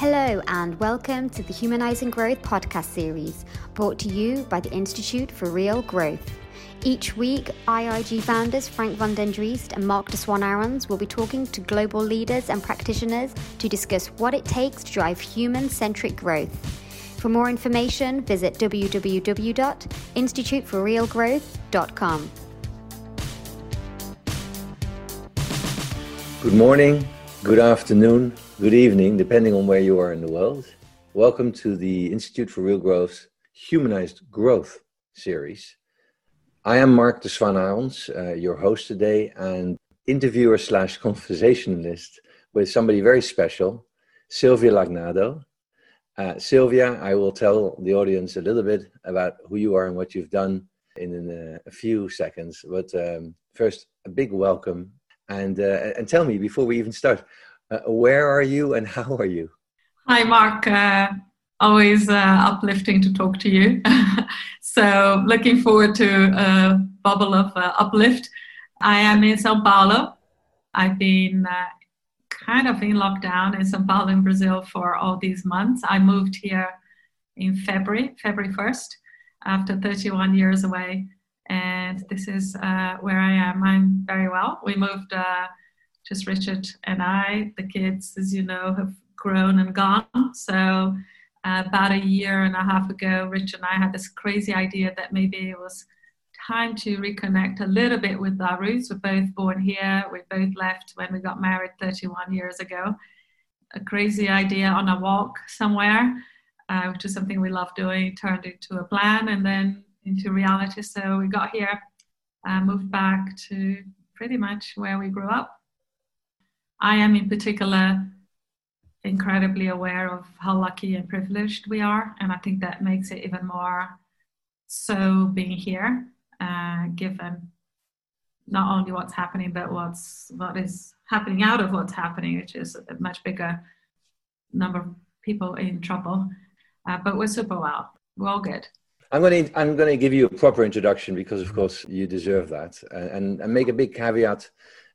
Hello, and welcome to the Humanizing Growth podcast series, brought to you by the Institute for Real Growth. Each week, IRG founders Frank van den Driest and Marc de Swaan Arons will be talking to global leaders and practitioners to discuss what it takes to drive human centric growth. For more information, visit www.instituteforrealgrowth.com. Good morning, good afternoon, good evening, depending on where you are in the world. Welcome to the Institute for Real Growth's Humanized Growth series. I am Marc de Swaan Arons, uh, your host today, and interviewer slash conversationalist with somebody very special, Silvia Lagnado. Uh, Silvia, I will tell the audience a little bit about who you are and what you've done in, in a, a, few seconds. But um, first, a big welcome and uh, and tell me before we even start, uh, where are you and how are you? Hi, Mark. Uh, always uh, uplifting to talk to you. so looking forward to a bubble of uh, uplift. I am in Sao Paulo. I've been uh, kind of in lockdown in Sao Paulo in Brazil for all these months. I moved here in February, February 1st, after 31 years away and this is uh, where I am. I'm very well. We moved, just Richard and I. The kids, as you know, have grown and gone. So uh, about a year and a half ago, Rich and I had this crazy idea that maybe it was time to reconnect a little bit with our roots. We're both born here. We both left when we got married 31 years ago. A crazy idea on a walk somewhere, uh, which is something we love doing, turned into a plan, and then into reality. So we got here, uh, moved back to pretty much where we grew up. I am in particular incredibly aware of how lucky and privileged we are, and I think that makes it even more so being here, uh, given not only what's happening, but what's what is happening out of what's happening, which is a much bigger number of people in trouble. Uh, but we're super well. We're all good. I'm going to I'm going to give you a proper introduction because, of course, you deserve that, and and make a big caveat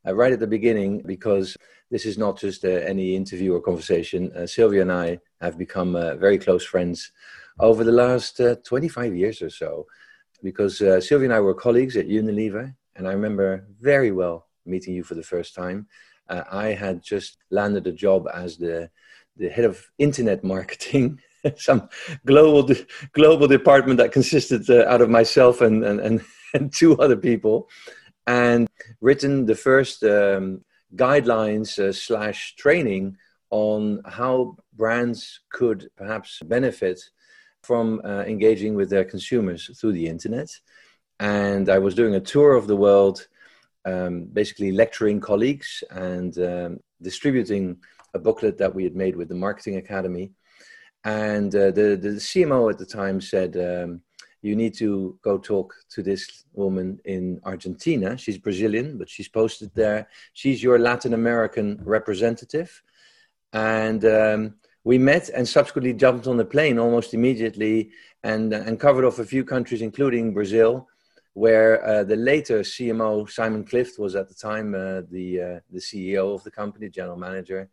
uh, right at the beginning because this is not just uh, any interview or conversation. Uh, Silvia and I have become uh, very close friends over the last uh, 25 years or so, because uh, Silvia and I were colleagues at Unilever, and I remember very well meeting you for the first time. I had just landed a job as the the head of internet marketing some global global department that consisted uh, out of myself and, and, and, and, two other people, and written the first um, guidelines uh, slash training on how brands could perhaps benefit from uh, engaging with their consumers through the internet. And I was doing a tour of the world, um, basically lecturing colleagues and um, distributing a booklet that we had made with the Marketing Academy and uh, the, the CMO at the time said, um, You need to go talk to this woman in Argentina. She's Brazilian, but she's posted there. She's your Latin American representative. And um, we met and subsequently jumped on the plane almost immediately and, and covered off a few countries, including Brazil, where uh, the later CMO, Simon Clift, was at the time uh, the, uh, the CEO of the company, general manager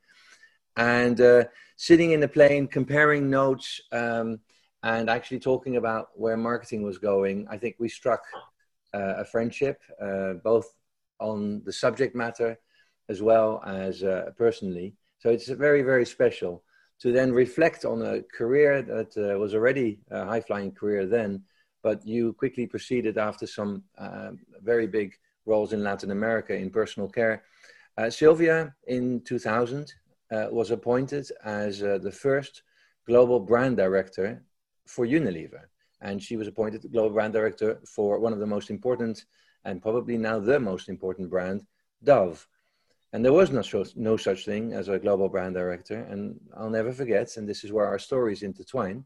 and uh, sitting in the plane, comparing notes, um, and actually talking about where marketing was going, I think we struck uh, a friendship, uh, both on the subject matter as well as uh, personally. So it's very, very special to then reflect on a career that uh, was already a high flying career then, but you quickly proceeded after some uh, very big roles in Latin America in personal care. Silvia in 2000 uh, was appointed as uh, the first global brand director for Unilever. And she was appointed global brand director for one of the most important and probably now the most important brand, Dove. And there was no, no such thing as a global brand director. And I'll never forget, and this is where our stories intertwine,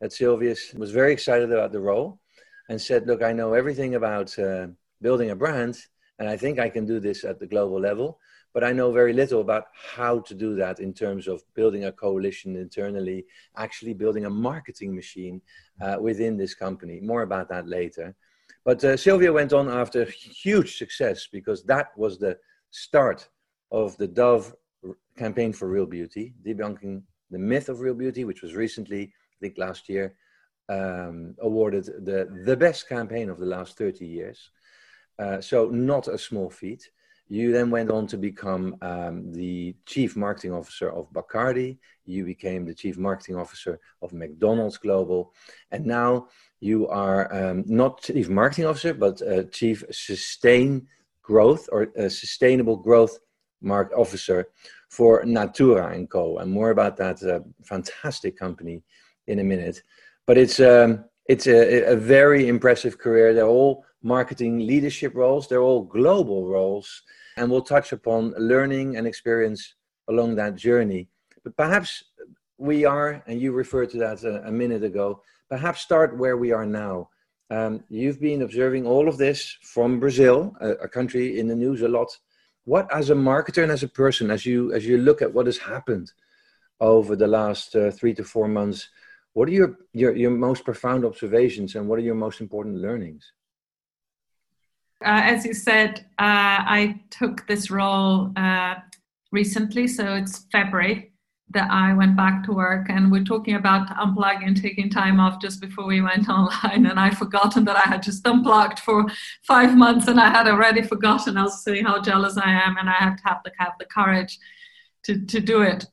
that Silvia was very excited about the role and said, Look, I know everything about uh, building a brand, and I think I can do this at the global level but I know very little about how to do that in terms of building a coalition internally, actually building a marketing machine uh, within this company. More about that later. But uh, Silvia went on after huge success because that was the start of the Dove campaign for real beauty, debunking The Myth of Real Beauty, which was recently, I think last year, um, awarded the, the best campaign of the last 30 years. Uh, so, not a small feat. You then went on to become um, the chief marketing officer of Bacardi. You became the chief marketing officer of McDonald's Global. And now you are um, not chief marketing officer, but uh, chief sustain growth or uh, sustainable growth mark officer for Natura and Co. And more about that uh, fantastic company in a minute. But it's um, it's a, a very impressive career. They're all marketing leadership roles. They're all global roles and we'll touch upon learning and experience along that journey. But perhaps we are, and you referred to that a, a minute ago, perhaps start where we are now. Um, you've been observing all of this from Brazil, a, a, country in the news a lot. What, as a marketer and as a person, as you as you look at what has happened over the last uh, three to four months, what are your, your your most profound observations, and what are your most important learnings? Uh, as you said, uh, I took this role uh, recently, so it's February that I went back to work, and we're talking about unplugging and taking time off just before we went online, and I'd forgotten that I had just unplugged for five months, and I had already forgotten. I was saying how jealous I am, and I have to have the have the courage to to do it.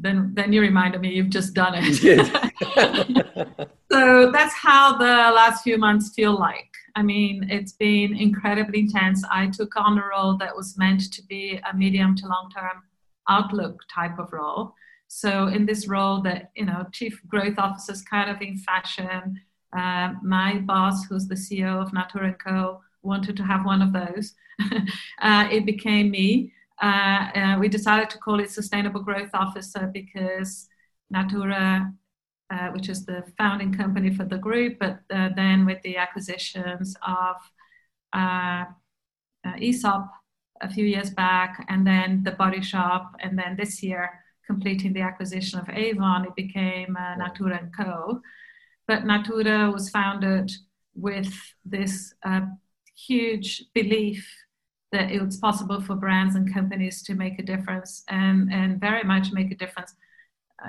Then then you reminded me you've just done it. so that's how the last few months feel like I mean, it's been incredibly intense. I took on a role that was meant to be a medium to long term outlook type of role. So in this role, that you know, chief growth officer is kind of in fashion. Uh, my boss, who's the CEO of Natura & Co, wanted to have one of those. uh, it became me. Uh, uh, we decided to call it Sustainable Growth Officer because Natura uh, which is the founding company for the group, but uh, then with the acquisitions of uh, uh, Aesop a few years back, and then the Body Shop, and then this year completing the acquisition of Avon, it became uh, Natura & Co. But Natura was founded with this uh, huge belief that it's possible for brands and companies to make a difference and, and very much make a difference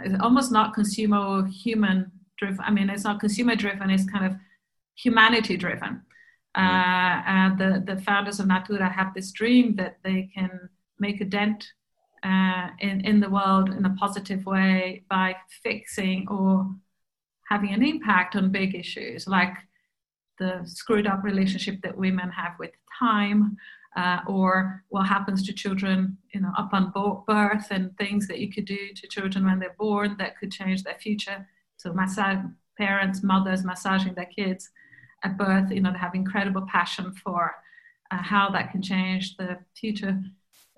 it's almost not consumer or human driven. I mean, it's not consumer driven. It's kind of humanity driven. Uh, the the founders of Natura have this dream that they can make a dent uh, in in the world in a positive way by fixing or having an impact on big issues like the screwed up relationship that women have with time uh, or what happens to children, you know, upon birth and things that you could do to children when they're born that could change their future. So massage, parents, mothers massaging their kids at birth, you know, they have incredible passion for uh, how that can change the future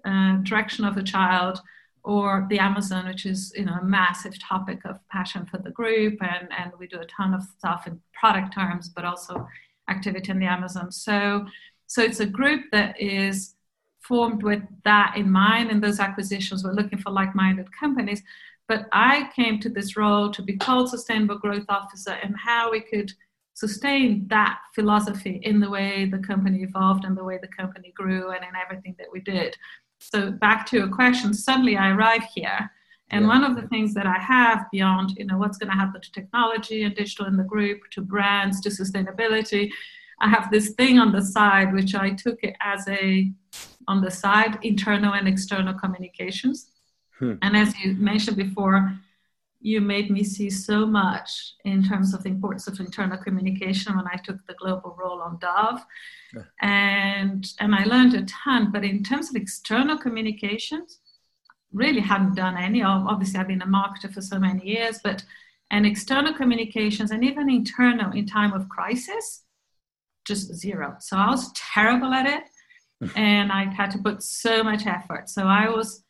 uh, direction of a child or the Amazon, which is you know a massive topic of passion for the group, and and we do a ton of stuff in product terms, but also activity in the Amazon. So so it's a group that is formed with that in mind, and those acquisitions we're looking for like-minded companies. But I came to this role to be called Sustainable Growth Officer and how we could sustain that philosophy in the way the company evolved and the way the company grew and in everything that we did. So back to your question, suddenly I arrive here. And yeah. one of the things that I have beyond, you know, what's going to happen to technology and digital in the group, to brands, to sustainability, I have this thing on the side, which I took it as a, on the side, internal and external communications. Hmm. And as you mentioned before, you made me see so much in terms of the importance of internal communication when I took the global role on Dove. Yeah. And, and I learned a ton, but in terms of external communications, really hadn't done any. Obviously, I've been a marketer for so many years, but and external communications and even internal in time of crisis just zero. So I was terrible at it and I had to put so much effort. So I was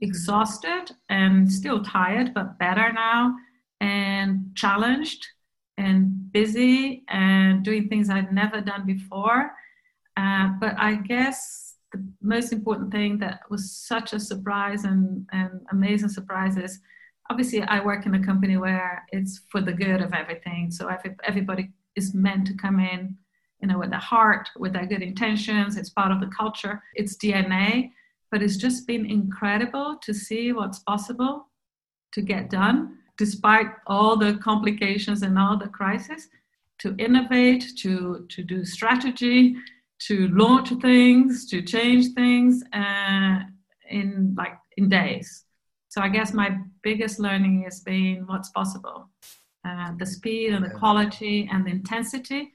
exhausted and still tired, but better now and challenged and busy and doing things I'd never done before. Uh, but I guess the most important thing that was such a surprise and, and amazing surprise is obviously I work in a company where it's for the good of everything. So every, everybody is meant to come in you know, with the heart, with their good intentions. It's part of the culture, it's DNA. But it's just been incredible to see what's possible to get done, despite all the complications and all the crisis, to innovate, to, to do strategy, to launch things, to change things uh, in like in days. So I guess my biggest learning has been what's possible, uh, the speed and the quality and the intensity,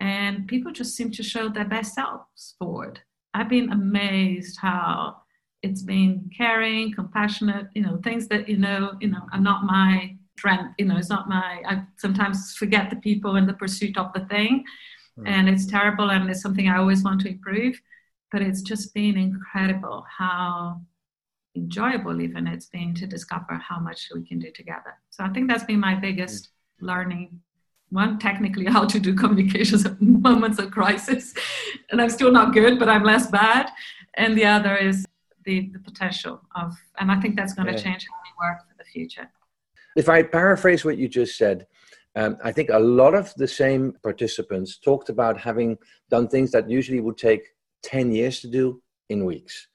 and people just seem to show their best selves forward. I've been amazed how it's been caring, compassionate, you know, things that you know, you know, are not my strength. You know, it's not my. I sometimes forget the people in the pursuit of the thing, mm. and it's terrible, and it's something I always want to improve. But it's just been incredible how enjoyable even it's been to discover how much we can do together. So I think that's been my biggest mm. learning one technically how to do communications at moments of crisis. And i'm still not good but i'm less bad. And the other is the, the potential of and i think that's going to yeah. change how we work for the future. If i paraphrase what you just said um, i think a lot of the same participants talked about having done things that usually would take 10 years to do in weeks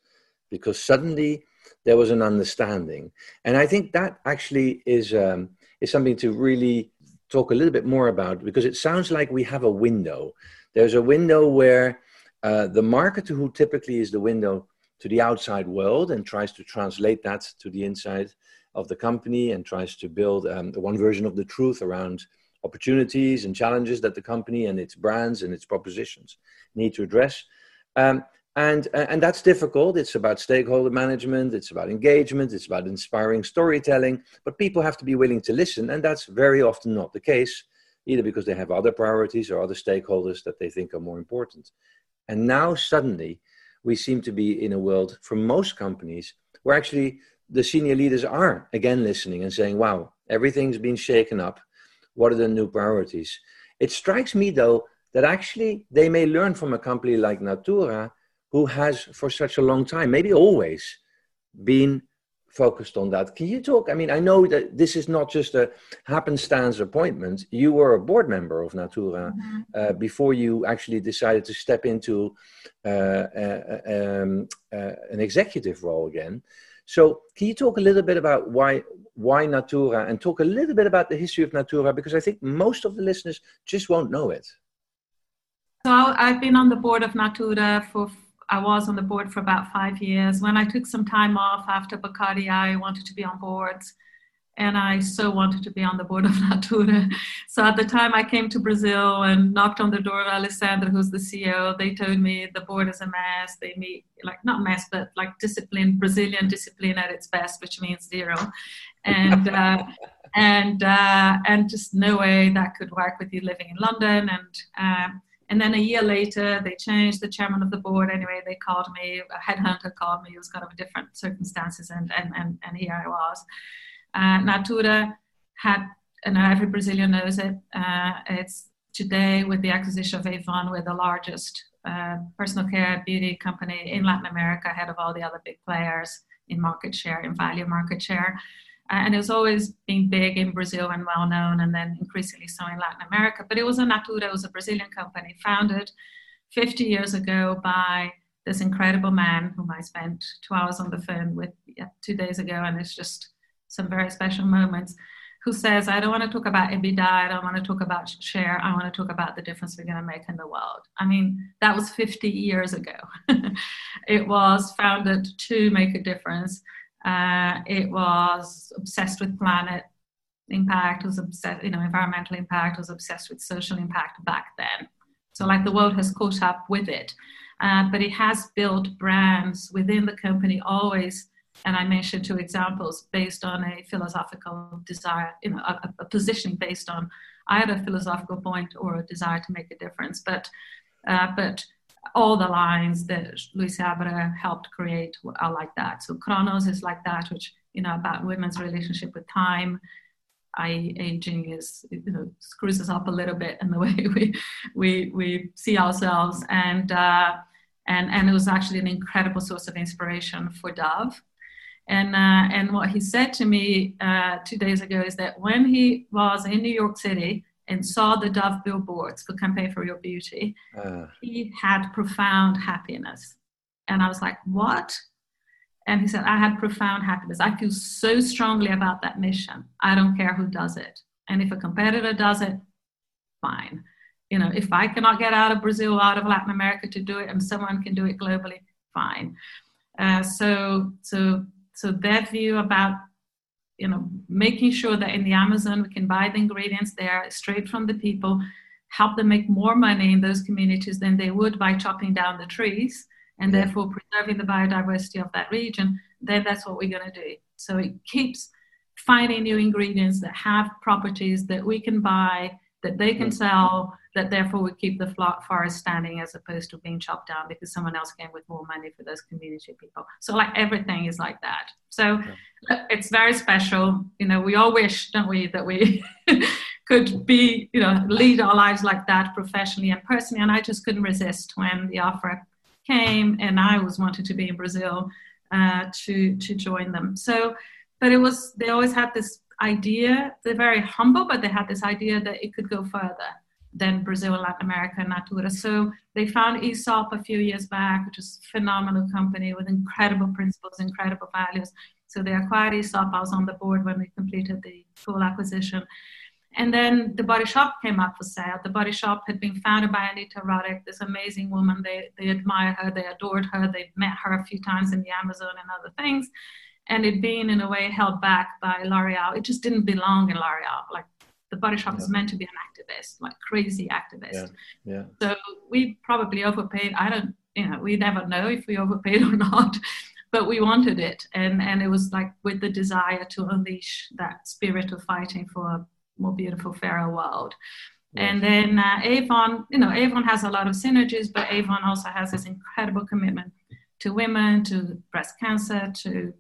because suddenly there was an understanding. And i think that actually is um, is something to really talk a little bit more about because it sounds like we have a window. There's a window where uh, the marketer, who typically is the window to the outside world and tries to translate that to the inside of the company and tries to build um, one version of the truth around opportunities and challenges that the company and its brands and its propositions need to address. Um, and uh, and that's difficult. It's about stakeholder management. It's about engagement. It's about inspiring storytelling. But people have to be willing to listen and that's very often not the case either because they have other priorities or other stakeholders that they think are more important. And now suddenly we seem to be in a world for most companies where actually the senior leaders are again listening and saying wow everything's been shaken up. What are the new priorities? It strikes me though that actually they may learn from a company like natura who has for such a long time, maybe always, been focused on that. Can you talk? I mean, I know that this is not just a happenstance appointment. You were a board member of Natura mm-hmm. uh, before you actually decided to step into uh, uh, um, uh, an executive role again. So, can you talk a little bit about why why Natura and talk a little bit about the history of Natura because I think most of the listeners just won't know it. So I've been on the board of Natura for I was on the board for about five years. When I took some time off after Bacardi, I wanted to be on boards. And I so wanted to be on the board of Natura. So at the time I came to Brazil and knocked on the door of Alessandro, who's the CEO, they told me the board is a mess. They meet, like, not mess, but like discipline, Brazilian discipline at its best, which means zero. And, uh, and, uh, and just no way that could work with you living in London. And, uh, and then a year later, they changed the chairman of the board. Anyway, they called me, a headhunter called me. It was kind of different circumstances, and, and, and, and here I was. Uh, Natura had, and every Brazilian knows it, uh, it's today with the acquisition of Avon, we're the largest uh, personal care beauty company in Latin America, ahead of all the other big players in market share, in value market share. And it was always being big in Brazil and well known, and then increasingly so in Latin America. But it was a Natura, it was a Brazilian company founded 50 years ago by this incredible man whom I spent two hours on the phone with two days ago, and it's just some very special moments. Who says, I don't want to talk about EBITDA, I don't want to talk about share, I want to talk about the difference we're going to make in the world. I mean, that was 50 years ago. it was founded to make a difference uh, it was obsessed with planet impact, was obsessed, you know, environmental impact, was obsessed with social impact back then. So like the world has caught up with it. Uh, but it has built brands within the company always, and I mentioned two examples based on a philosophical desire, you know, a, a positioning based on either a philosophical point or a desire to make a difference. But uh, but all the lines that Luiz Seabra helped create are like that. So Chronos is like that, which you know about women's relationship with time. I aging is you know screws us up a little bit in the way we we we see ourselves, and uh, and and it was actually an incredible source of inspiration for Dove. And uh, and what he said to me uh, two days ago is that when he was in New York City and saw the Dove billboards for Campaign for Your Beauty, uh. he had profound happiness. And I was like, what? And he said, I had profound happiness. I feel so strongly about that mission. I don't care who does it. And if a competitor does it, fine. You know, if I cannot get out of Brazil, out of Latin America to do it, and someone can do it globally, fine. Uh, so, so, so that view about you know making sure that in the Amazon we can buy the ingredients there straight from the people, help them make more money in those communities than they would by chopping down the trees and therefore preserving the biodiversity of that region, then that's what we're going to do. So it keeps finding new ingredients that have properties that we can buy, that they can sell, that therefore would keep the forest standing as opposed to being chopped down because someone else came with more money for those community people. So like everything is like that. So yeah. it's very special. You know, we all wish, don't we, that we could be, you know, lead our lives like that professionally and personally. And I just couldn't resist when the offer came and I was wanted to be in Brazil uh, to to join them. So, but it was they always had this idea. They're very humble, but they had this idea that it could go further than Brazil and Latin America and Natura. So they found Aesop a few years back, which is a phenomenal company with incredible principles, incredible values. So they acquired Aesop. I was on the board when we completed the full acquisition. And then the body shop came up for sale. The body shop had been founded by Anita Roddick, this amazing woman. They, they admired her, they adored her, they met her a few times in the Amazon and other things. And it being, in a way, held back by L'Oreal, it just didn't belong in L'Oreal. Like the body shop yeah. is meant to be an activist, like crazy activist. Yeah. yeah. So we probably overpaid. I don't, you know, we never know if we overpaid or not but we wanted it and and it was like with the desire to unleash that spirit of fighting for a more beautiful, fairer world. And then uh, Avon, you know, Avon has a lot of synergies, but Avon also has this incredible commitment to women, to breast cancer, to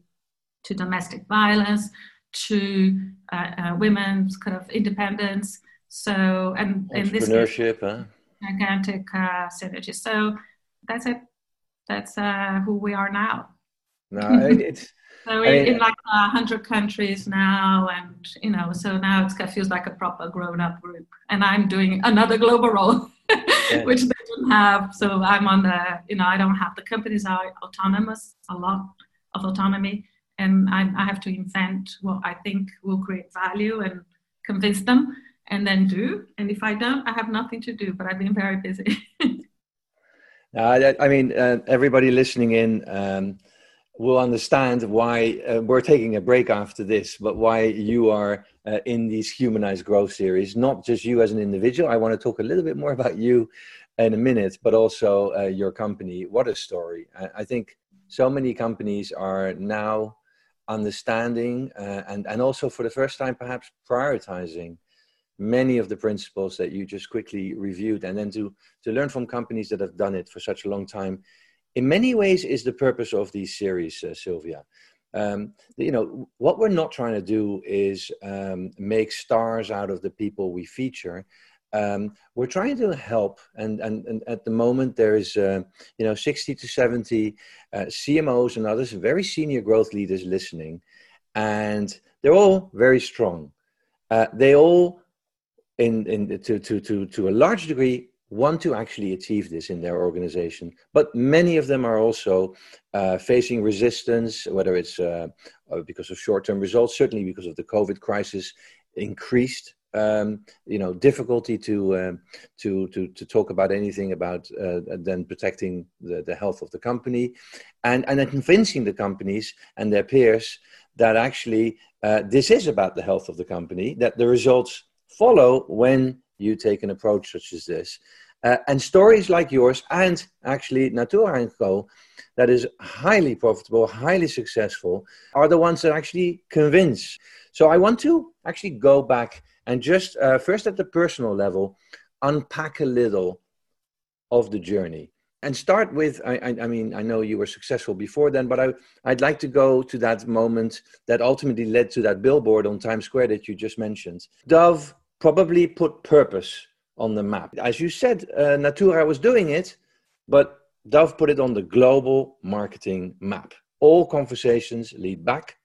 to domestic violence, to uh, uh, women's kind of independence. So, and in this entrepreneurship, huh? gigantic uh, synergy. So that's it. That's uh, who we are now. No, it's so we're in like a hundred countries now, and you know, so now it feels like a proper grown-up group. And I'm doing another global role, yeah. which they don't have. So I'm on the, you know, I don't have the companies are autonomous, a lot of autonomy, and I, I have to invent what I think will create value and convince them, and then do. And if I don't, I have nothing to do. But I've been very busy. uh, I mean, uh, everybody listening in. Um, will understand why uh, we're taking a break after this, but why you are uh, in these humanized growth series, not just you as an individual. I want to talk a little bit more about you in a minute, but also uh, your company. What a story! I, I, think so many companies are now understanding uh, and, and also for the first time, perhaps prioritizing many of the principles that you just quickly reviewed and then to, to learn from companies that have done it for such a long time in many ways is the purpose of these series, uh, Silvia. Um, you know, what we're not trying to do is um, make stars out of the people we feature. Um, we're trying to help, and, and, and at the moment there is, uh, you know, 60 to 70 uh, CMOs and others, very senior growth leaders listening, and they're all very strong. Uh, they all, in, in to, to, to, to a large degree, want to actually achieve this in their organization. But many of them are also uh, facing resistance, whether it's uh, uh because of short-term results, certainly because of the COVID crisis, increased. Um, you know, difficulty to, um, to to to talk about anything about uh, then protecting the, the health of the company, and and then convincing the companies and their peers that actually uh, this is about the health of the company, that the results follow when you take an approach such as this. Uh, and stories like yours, and actually Natura & Co., that is highly profitable, highly successful, are the ones that actually convince. So I want to actually go back and just uh, first at the personal level, unpack a little of the journey and start with I, I, I, mean i know you were successful before then but I, i'd like to go to that moment that ultimately led to that billboard on times square that you just mentioned dove probably put purpose on the map. As you said, uh, Natura was doing it, but Dove put it on the global marketing map. All conversations lead back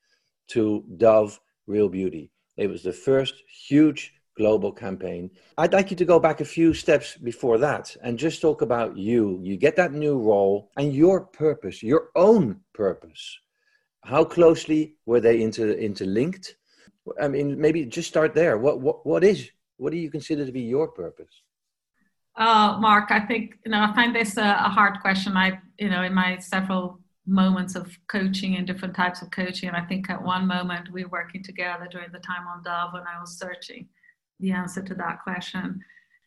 to Dove Real Beauty. It was the first huge global campaign. I'd like you to go back a few steps before that and just talk about you. You get that new role and your purpose, your own purpose. how closely were they inter, interlinked? I mean, maybe just start there. What, what, what is, what do you consider to be your purpose? Uh, Mark, I think, you know, I find this a, a hard question. I, you know, in my several moments of coaching and different types of coaching, and I think at one moment we were working together during the time on Dove when I was searching the answer to that question.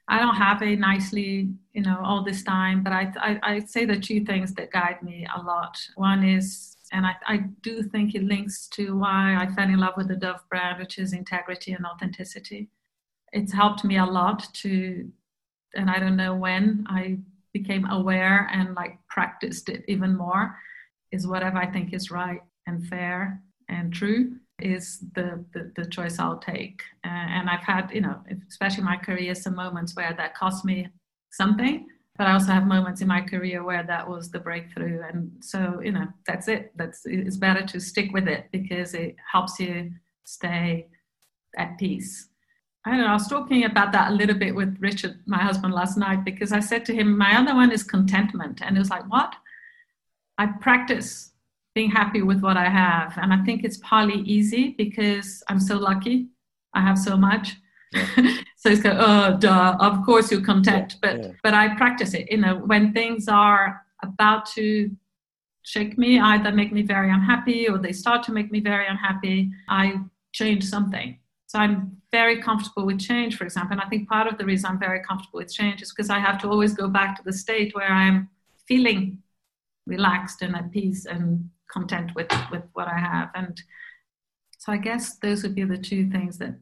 I don't have a nicely, you know, all this time, but I, I, I say the two things that guide me a lot. One is, and I, I do think it links to why I fell in love with the Dove brand, which is integrity and authenticity. It's helped me a lot to, and I don't know when I became aware and like practiced it even more, is whatever I think is right and fair and true is the, the, the choice I'll take. Uh, and I've had, you know, especially my career, some moments where that cost me something, but I also have moments in my career where that was the breakthrough. And so, you know, that's it. That's it's better to stick with it because it helps you stay at peace. I don't know. I was talking about that a little bit with Richard, my husband, last night because I said to him, my other one is contentment. And he was like, what? I practice being happy with what I have. And I think it's partly easy because I'm so lucky. I have so much. Yeah. so it's like, oh, duh, of course you're content. But, yeah. but I practice it. You know, when things are about to shake me, either make me very unhappy or they start to make me very unhappy, I change something. So I'm very comfortable with change, for example. And I think part of the reason I'm very comfortable with change is because I have to always go back to the state where I'm feeling relaxed and at peace and content with with what I have. And so I guess those would be the two things that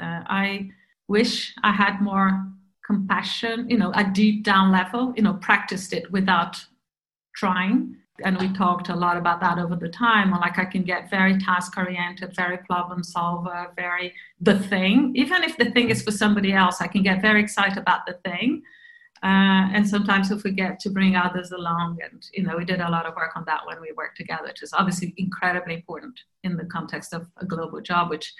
uh, I wish I had more compassion, you know, a deep down level, you know, practiced it without trying. And we talked a lot about that over the time. Like I can get very task oriented, very problem solver, very the thing. Even if the thing is for somebody else, I can get very excited about the thing uh, and sometimes we forget to bring others along. And, you know, we did a lot of work on that when we worked together, which is obviously incredibly important in the context of a global job, which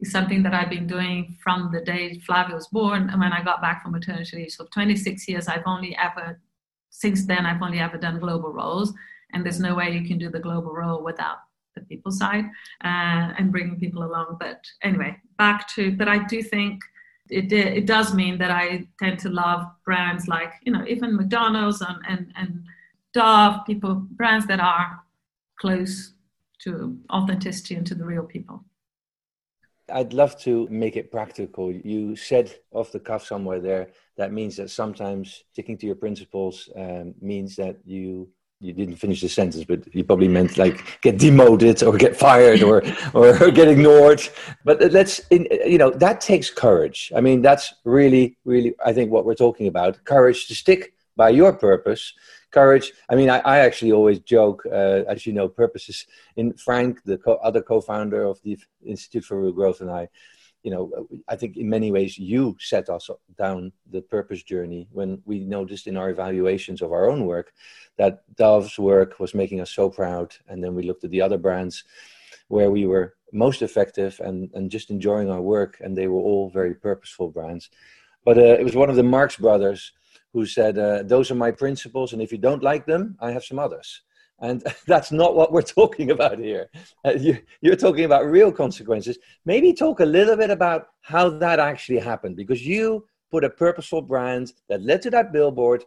is something that I've been doing from the day Flavia was born and when I got back from maternity leave. So 26 years, I've only ever, since then, I've only ever done global roles. And there's no way you can do the global role without the people side uh, and bringing people along. But anyway, back to, but I do think it, it does mean that I tend to love brands like, you know, even McDonald's and, and, and Dove, people, brands that are close to authenticity and to the real people. I'd love to make it practical. You said off the cuff somewhere there that means that sometimes sticking to your principles um, means that you you didn't finish the sentence, but you probably meant like get demoted or get fired or or get ignored. But let's, you know, that takes courage. I mean, that's really, really, I think what we're talking about: courage to stick by your purpose. Courage. I mean, I, I actually always joke, uh, as you know, purposes. In Frank, the co- other co-founder of the Institute for Real Growth, and I, you know, I think in many ways you set us down the purpose journey when we noticed in our evaluations of our own work that Dove's work was making us so proud. And then we looked at the other brands where we were most effective and, and just enjoying our work, and they were all very purposeful brands. But uh, it was one of the Marx brothers who said, uh, Those are my principles, and if you don't like them, I have some others. And that's not what we're talking about here. Uh, you, you're talking about real consequences. Maybe talk a little bit about how that actually happened, because you put a purposeful brand that led to that billboard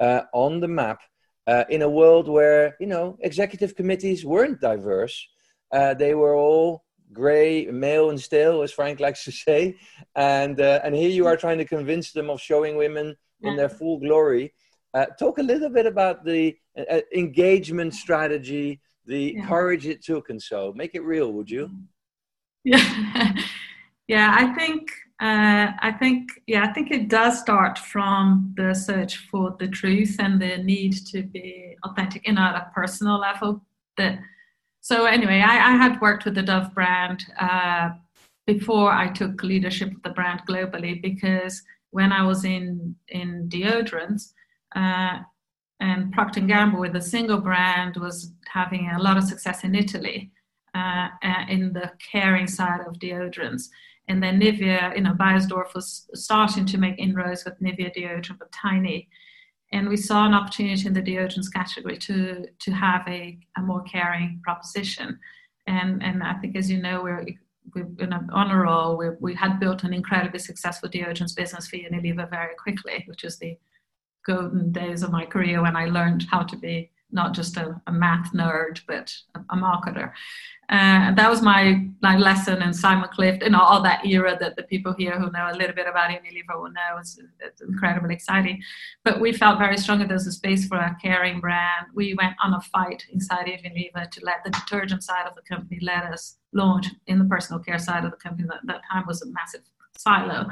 uh, on the map uh, in a world where, you know, executive committees weren't diverse. Uh, they were all gray, male and stale, as Frank likes to say. And, uh, and here you are trying to convince them of showing women in their full glory. Uh, talk a little bit about the uh, engagement strategy, the yeah. courage it took, and so make it real, would you? Yeah, yeah. I think uh, I think yeah, I think it does start from the search for the truth and the need to be authentic, in at a personal level. That so anyway, I, I had worked with the Dove brand uh, before I took leadership of the brand globally because when I was in in deodorants uh, and Procter & Gamble with a single brand was having a lot of success in Italy uh, uh, in the caring side of deodorants. And then Nivea, you know, Beiersdorf was starting to make inroads with Nivea deodorant, but tiny. and we saw an opportunity in the deodorants category to to have a, a more caring proposition. And and I think, as you know, we're we're in an honor roll. We, we had built an incredibly successful deodorants business for Unilever very quickly, which was the golden days of my career when I learned how to be not just a, a math nerd, but a, a marketer. Uh, that was my, my lesson in Simon Clift and all, that era that the people here who know a little bit about Unilever will know. It's, incredibly exciting. But we felt very strongly there's a space for a caring brand. We went on a fight inside Unilever to let the detergent side of the company let us launch in the personal care side of the company. That, that time was a massive silo.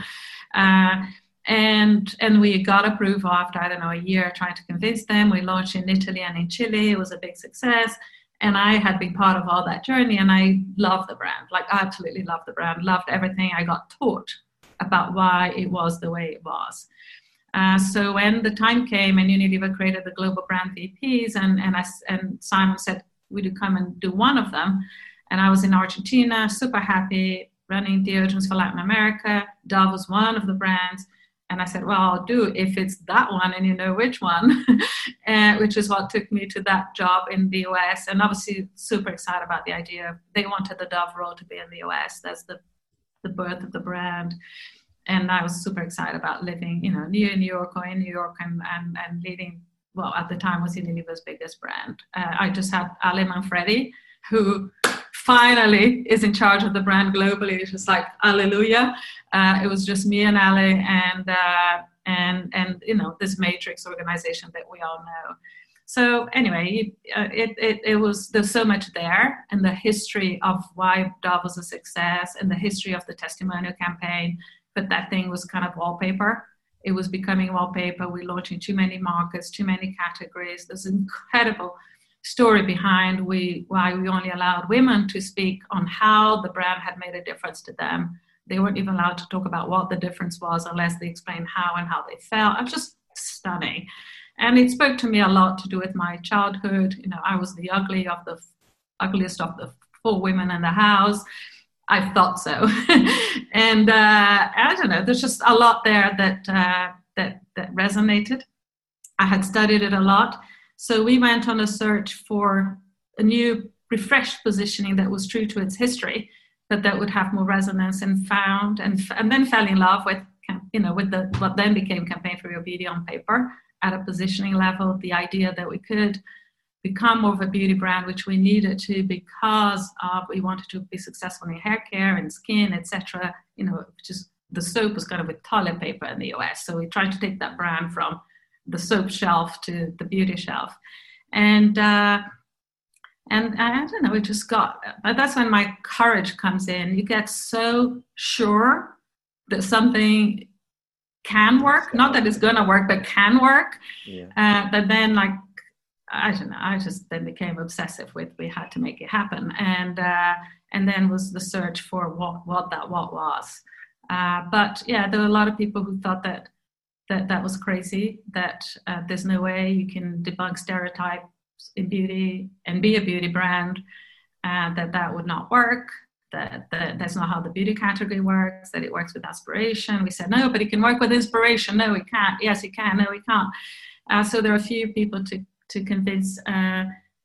Uh, and and we got approval after I don't know a year trying to convince them. We launched in Italy and in Chile. It was a big success, and I had been part of all that journey. And I love the brand, like I absolutely love the brand. Loved everything I got taught about why it was the way it was. Uh, so when the time came and Unilever created the global brand VPs, and and I, and Simon said, "Would you come and do one of them?" And I was in Argentina, super happy, running deodorants for Latin America. Dove was one of the brands and I said, well, I'll do if it's that one and you know which one, and, which is what took me to that job in the US. And obviously, super excited about the idea. They wanted the Dove role to be in the US. That's the, the birth of the brand. And I was super excited about living, you know, near New York or in New York and, and, and leading, well, at the time was Unilever's biggest brand. Uh, I just had Ale Manfredi, who finally is in charge of the brand globally. It's just like hallelujah. Uh, it was just me and Ali and uh, and and you know this matrix organization that we all know. So anyway, uh, it, it, it was there's so much there and the history of why Dove was a success and the history of the testimonial campaign. But that thing was kind of wallpaper. It was becoming wallpaper. We're launching too many markets, too many categories. There's incredible story behind we, why we only allowed women to speak on how the brand had made a difference to them. They weren't even allowed to talk about what the difference was unless they explained how and how they felt. I'm just stunning. And it spoke to me a lot to do with my childhood. You know, I was the ugly of the ugliest of the four women in the house. I thought so. and uh, I don't know, there's just a lot there that, uh, that, that resonated. I had studied it a lot. So we went on a search for a new, refreshed positioning that was true to its history, but that would have more resonance, and found and and then fell in love with you know with the what then became Campaign for Real Beauty on paper at a positioning level. The idea that we could become more of a beauty brand, which we needed to because we wanted to be successful in hair care and skin, etc. You know, just the soap was kind of with toilet paper in the US, so we tried to take that brand from the soap shelf to the beauty shelf. And uh, and I don't know, it just got. That's when my courage comes in. You get so sure that something can work, not that it's gonna work, but can work. Yeah. Uh, but then, like, I don't know. I just then became obsessive with we had to make it happen, and uh, and then was the search for what what that what was. Uh, but yeah, there were a lot of people who thought that that that was crazy. That uh, there's no way you can debunk stereotypes in beauty and be a beauty brand. Uh, that that would not work. That, that that's not how the beauty category works. That it works with aspiration. We said no, but it can work with inspiration. No, it can't. Yes, it can. No, it can't. Uh, so there are a few people to to convince. Uh,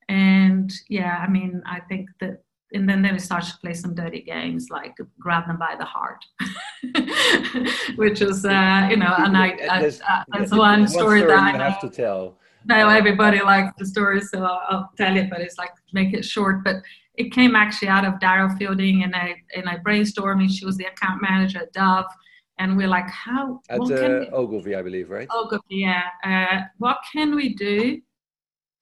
and yeah, I mean, I think that and then they start to play some dirty games like grab them by the heart which is uh, you know and I, I uh, that's one story, that I have to tell. Now everybody likes the story so I'll, I'll, tell it but it's like make it short but it came actually out of Daryl Fielding and I and I brainstorming she was the account manager at Dove and we're like how at uh, Ogilvy I believe right? Ogilvy yeah uh, what can we do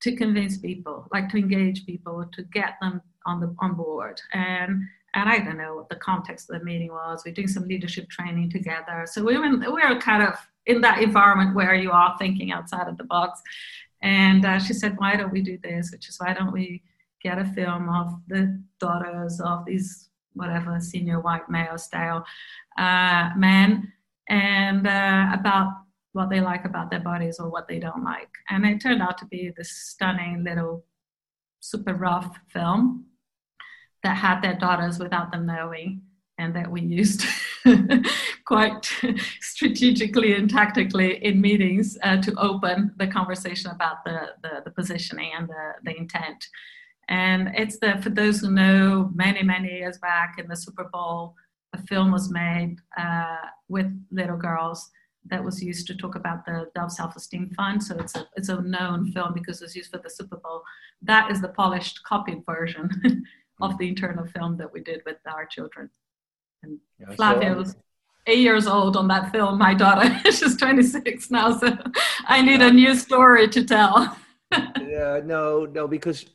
to convince people like to engage people to get them on the on board and and I don't know what the context of the meeting was. We're doing some leadership training together. So we were, we were kind of in that environment where you are thinking outside of the box. And uh, she said, why don't we do this? Which is why don't we get a film of the daughters of these whatever senior white male style uh, men and uh, about what they like about their bodies or what they don't like. And it turned out to be this stunning little super rough film that had their daughters without them knowing and that we used quite strategically and tactically in meetings uh, to open the conversation about the, the, the, positioning and the, the intent. And it's the, for those who know, many, many years back in the Super Bowl, a film was made uh, with little girls that was used to talk about the Dove Self Esteem Fund. So it's a, it's a known film because it was used for the Super Bowl. That is the polished, copied version of the internal film that we did with our children. And yeah, Flavia was eight years old on that film. My daughter, she's 26 now, so I need a new story to tell. yeah, no, no, because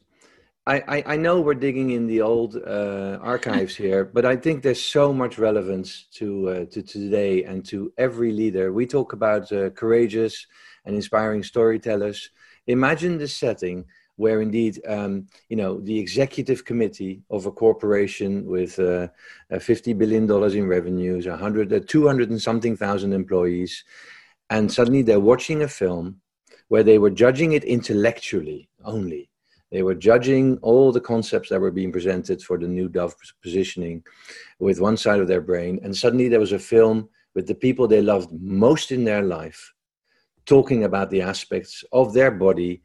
I, I, I, know we're digging in the old uh, archives here, but I think there's so much relevance to, uh, to today and to every leader. We talk about uh, courageous and inspiring storytellers. Imagine the setting where indeed, um, you know, the executive committee of a corporation with uh, $50 billion in revenues, 100, 200 and something thousand employees, and suddenly they're watching a film where they were judging it intellectually only they were judging all the concepts that were being presented for the new Dove positioning with one side of their brain. And suddenly there was a film with the people they loved most in their life talking about the aspects of their body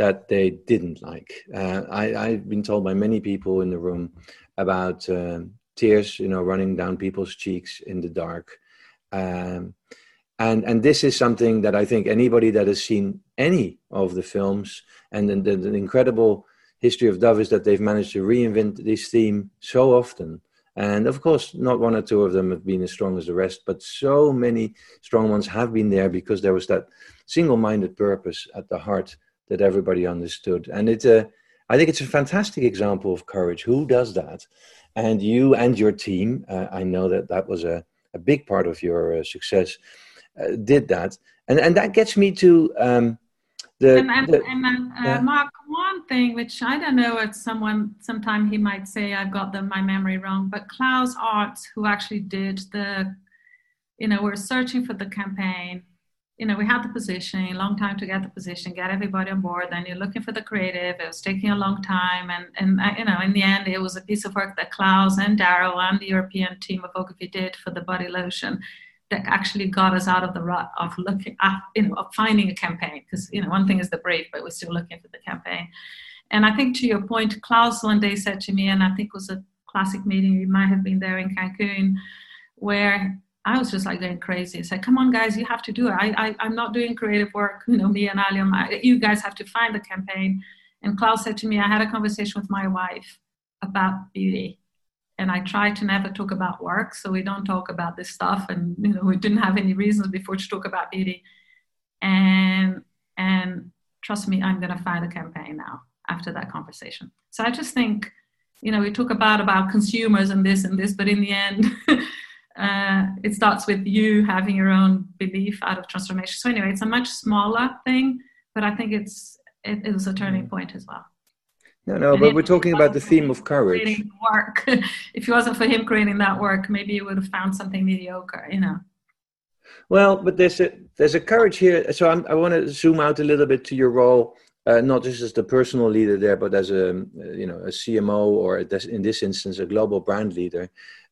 that they didn't like. Uh, I, have been told by many people in the room about uh, tears, you know, running down people's cheeks in the dark. Um, and and this is something that I think anybody that has seen any of the films and the, the, the, incredible history of Dove is that they've managed to reinvent this theme so often. And of course, not one or two of them have been as strong as the rest, but so many strong ones have been there because there was that single-minded purpose at the heart that everybody understood. And it's a, I think it's a fantastic example of courage. Who does that? And you and your team, uh, I know that that was a, a big part of your uh, success uh, did that, and and that gets me to um, the. And, and, the, and then, uh, yeah. Marc, one thing which I don't know, it's someone sometime he might say I've got the, my memory wrong, but Klaus Artz, who actually did the, you know, we're searching for the campaign. You know, we had the position, long time to get the position, get everybody on board. Then you're looking for the creative. It was taking a long time, and and uh, you know, in the end, it was a piece of work that Klaus and Daryl and the European team of Ogilvy did for the body lotion that actually got us out of the rut of looking at, you know, of finding a campaign. Because, you know, one thing is the brief, but we're still looking for the campaign. And I think to your point, Klaus one day said to me, and I think it was a classic meeting, you might have been there in Cancun, where I was just like going crazy. I said, come on, guys, you have to do it. I, I, am not doing creative work, you know, me and Alium, you guys have to find the campaign. And Klaus said to me, I had a conversation with my wife about beauty and I try to never talk about work, so we don't talk about this stuff, and you know we didn't have any reasons before to talk about beauty, and and trust me, I'm to find a campaign now after that conversation. So I just think, you know, we talk about about consumers and this and this, but in the end. uh, it starts with you having your own belief out of transformation. So anyway, it's a much smaller thing, but I think it's it, it was a turning mm. point as well. No, no, but we're talking about the theme of courage. Work. if it wasn't for him creating that work, maybe you would have found something mediocre, you know. Well, but there's a there's a courage here. So I'm, i want to zoom out a little bit to your role, uh, not just as the personal leader there, but as a you know a CMO or in this instance a global brand leader.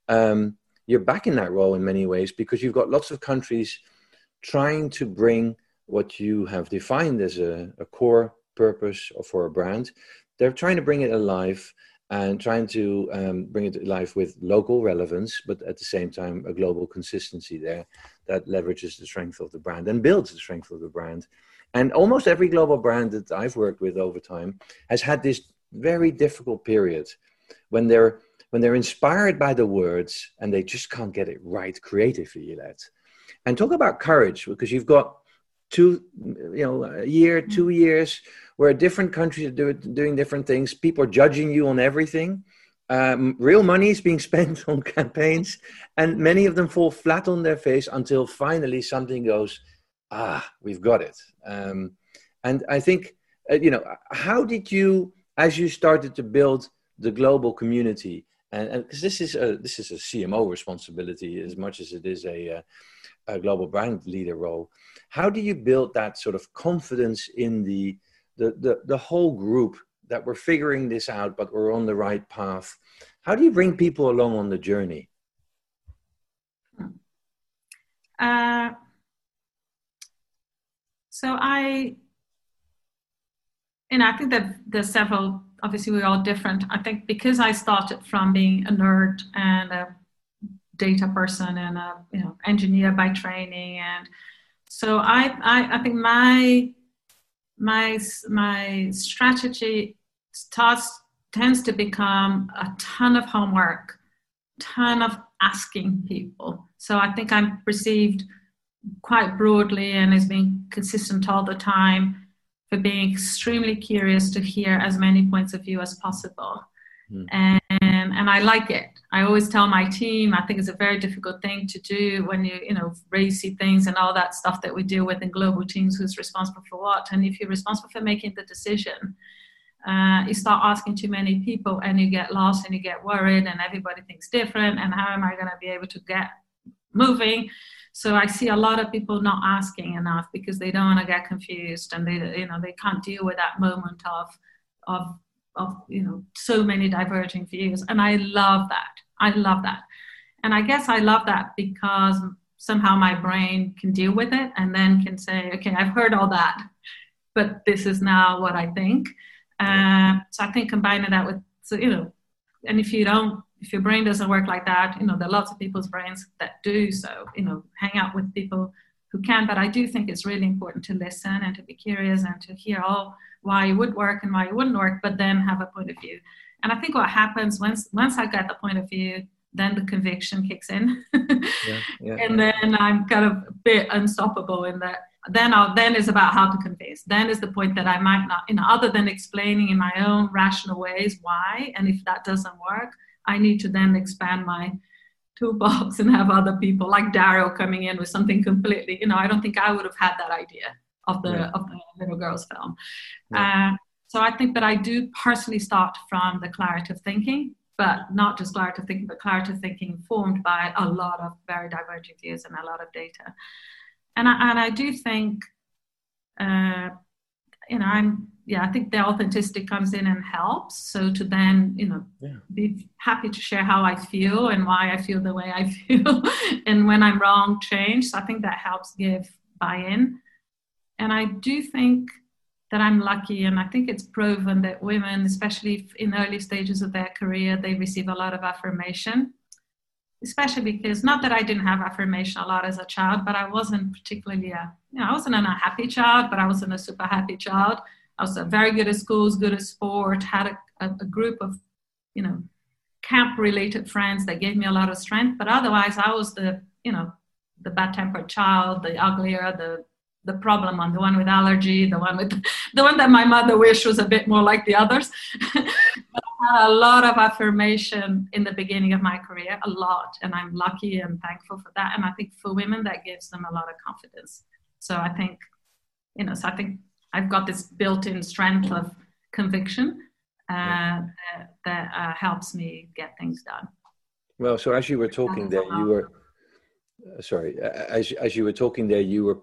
Um, you're back in that role in many ways because you've got lots of countries trying to bring what you have defined as a, a core purpose for a brand they're trying to bring it alive and trying to um, bring it alive with local relevance, but at the same time, a global consistency there that leverages the strength of the brand and builds the strength of the brand. And almost every global brand that I've worked with over time has had this very difficult period when they're when they're inspired by the words and they just can't get it right creatively yet. And talk about courage because you've got two, you know, a year, two mm. years where different countries are do, doing different things. People are judging you on everything. Um, real money is being spent on campaigns, and many of them fall flat on their face until finally something goes, ah, we've got it. Um, and I think, uh, you know, how did you, as you started to build the global community, and because this is a this is a CMO responsibility as much as it is a, uh, a, global brand leader role. How do you build that sort of confidence in the the the, the whole group that we're figuring this out, but we're on the right path? How do you bring people along on the journey? Hmm. Uh, so I, and I think that there's several Obviously, we're all different. I think because I started from being a nerd and a data person and a you know engineer by training, and so I, I, I think my my my strategy starts tends to become a ton of homework, ton of asking people. So I think I'm perceived quite broadly and as being consistent all the time for being extremely curious to hear as many points of view as possible. Mm. And, and I like it. I always tell my team, I think it's a very difficult thing to do when you, you know, RACI things and all that stuff that we deal with in global teams, who's responsible for what. And if you're responsible for making the decision, uh, you start asking too many people and you get lost and you get worried and everybody thinks different and how am I going to be able to get moving? So I see a lot of people not asking enough because they don't want to get confused and they, you know, they can't deal with that moment of, of, of, you know, so many diverging views. And I love that. I love that. And I guess I love that because somehow my brain can deal with it and then can say, okay, I've heard all that, but this is now what I think. Uh, so I think combining that with, so, you know, and if you don't, if your brain doesn't work like that, you know, there are lots of people's brains that do. So, you know, hang out with people who can. But I do think it's really important to listen and to be curious and to hear all why it would work and why it wouldn't work, but then have a point of view. And I think what happens once once I get the point of view, then the conviction kicks in, yeah, yeah, and then I'm kind of a bit unstoppable in that then I'll, then is about how to convince. Then is the point that I might not, you know, other than explaining in my own rational ways why, and if that doesn't work, I need to then expand my toolbox and have other people like Daryl coming in with something completely, you know, I don't think I would have had that idea of the yeah. of the little girls film. Yeah. Uh, so I think that I do personally start from the claritative thinking, but not just claritative thinking, but claritative thinking informed by a lot of very diverging views and a lot of data and I, and I do think, uh, you know, I'm yeah, I think the authenticity comes in and helps. So to then, you know, yeah. be happy to share how I feel and why I feel the way I feel, and when I'm wrong, change. So I think that helps give buy-in. And I do think that I'm lucky, and I think it's proven that women, especially in early stages of their career, they receive a lot of affirmation especially because not that I didn't have affirmation a lot as a child, but I wasn't particularly a, you know, I wasn't an unhappy child, but I wasn't a super happy child. I was very good at schools, good at sport, had a, a, a group of, you know, camp related friends that gave me a lot of strength. But otherwise, I was the, you know, the bad tempered child, the uglier, the the problem on the one with allergy, the one with the one that my mother wished was a bit more like the others. I had a lot of affirmation in the beginning of my career, a lot, and I'm lucky and thankful for that. And I think for women, that gives them a lot of confidence. So I think, you know, so I think I've got this built-in strength of conviction uh, yeah. that, that uh, helps me get things done. Well, so as you were talking there, you were uh, sorry. As as you were talking there, you were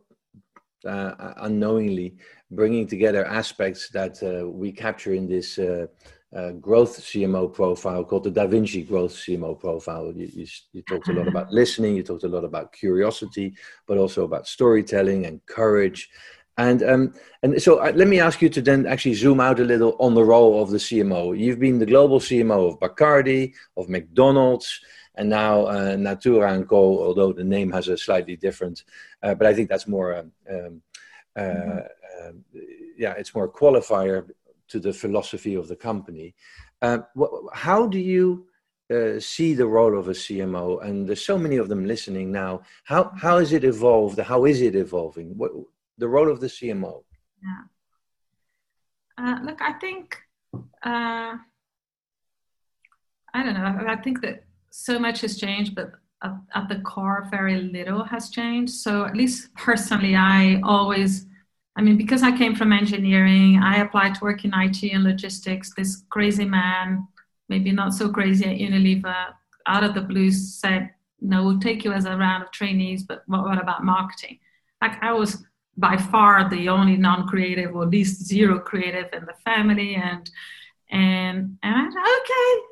uh, unknowingly bringing together aspects that uh, we capture in this uh, uh, growth CMO profile called the Da Vinci Growth CMO profile. You, you, you, talked a lot about listening, you talked a lot about curiosity, but also about storytelling and courage. And um, and so uh, let me ask you to then actually zoom out a little on the role of the CMO. You've been the global CMO of Bacardi, of McDonald's, and now uh, Natura Co. Although the name has a slightly different, uh, but I think that's more. Um, um, uh, mm-hmm. Um, yeah, it's more qualifier to the philosophy of the company. Uh, how do you uh, see the role of a CMO? And there's so many of them listening now. How how is it evolved? How is it evolving? What the role of the CMO? Yeah. Uh, look, I think uh, I don't know. I think that so much has changed, but at, at the core, very little has changed. So at least personally, I always I mean, because I came from engineering, I applied to work in IT and logistics. This crazy man, maybe not so crazy at Unilever, out of the blue said, No, we'll take you as a round of trainees, but what, what about marketing? Like, I was by far the only non creative, or at least zero creative in the family. And, and, and I Okay,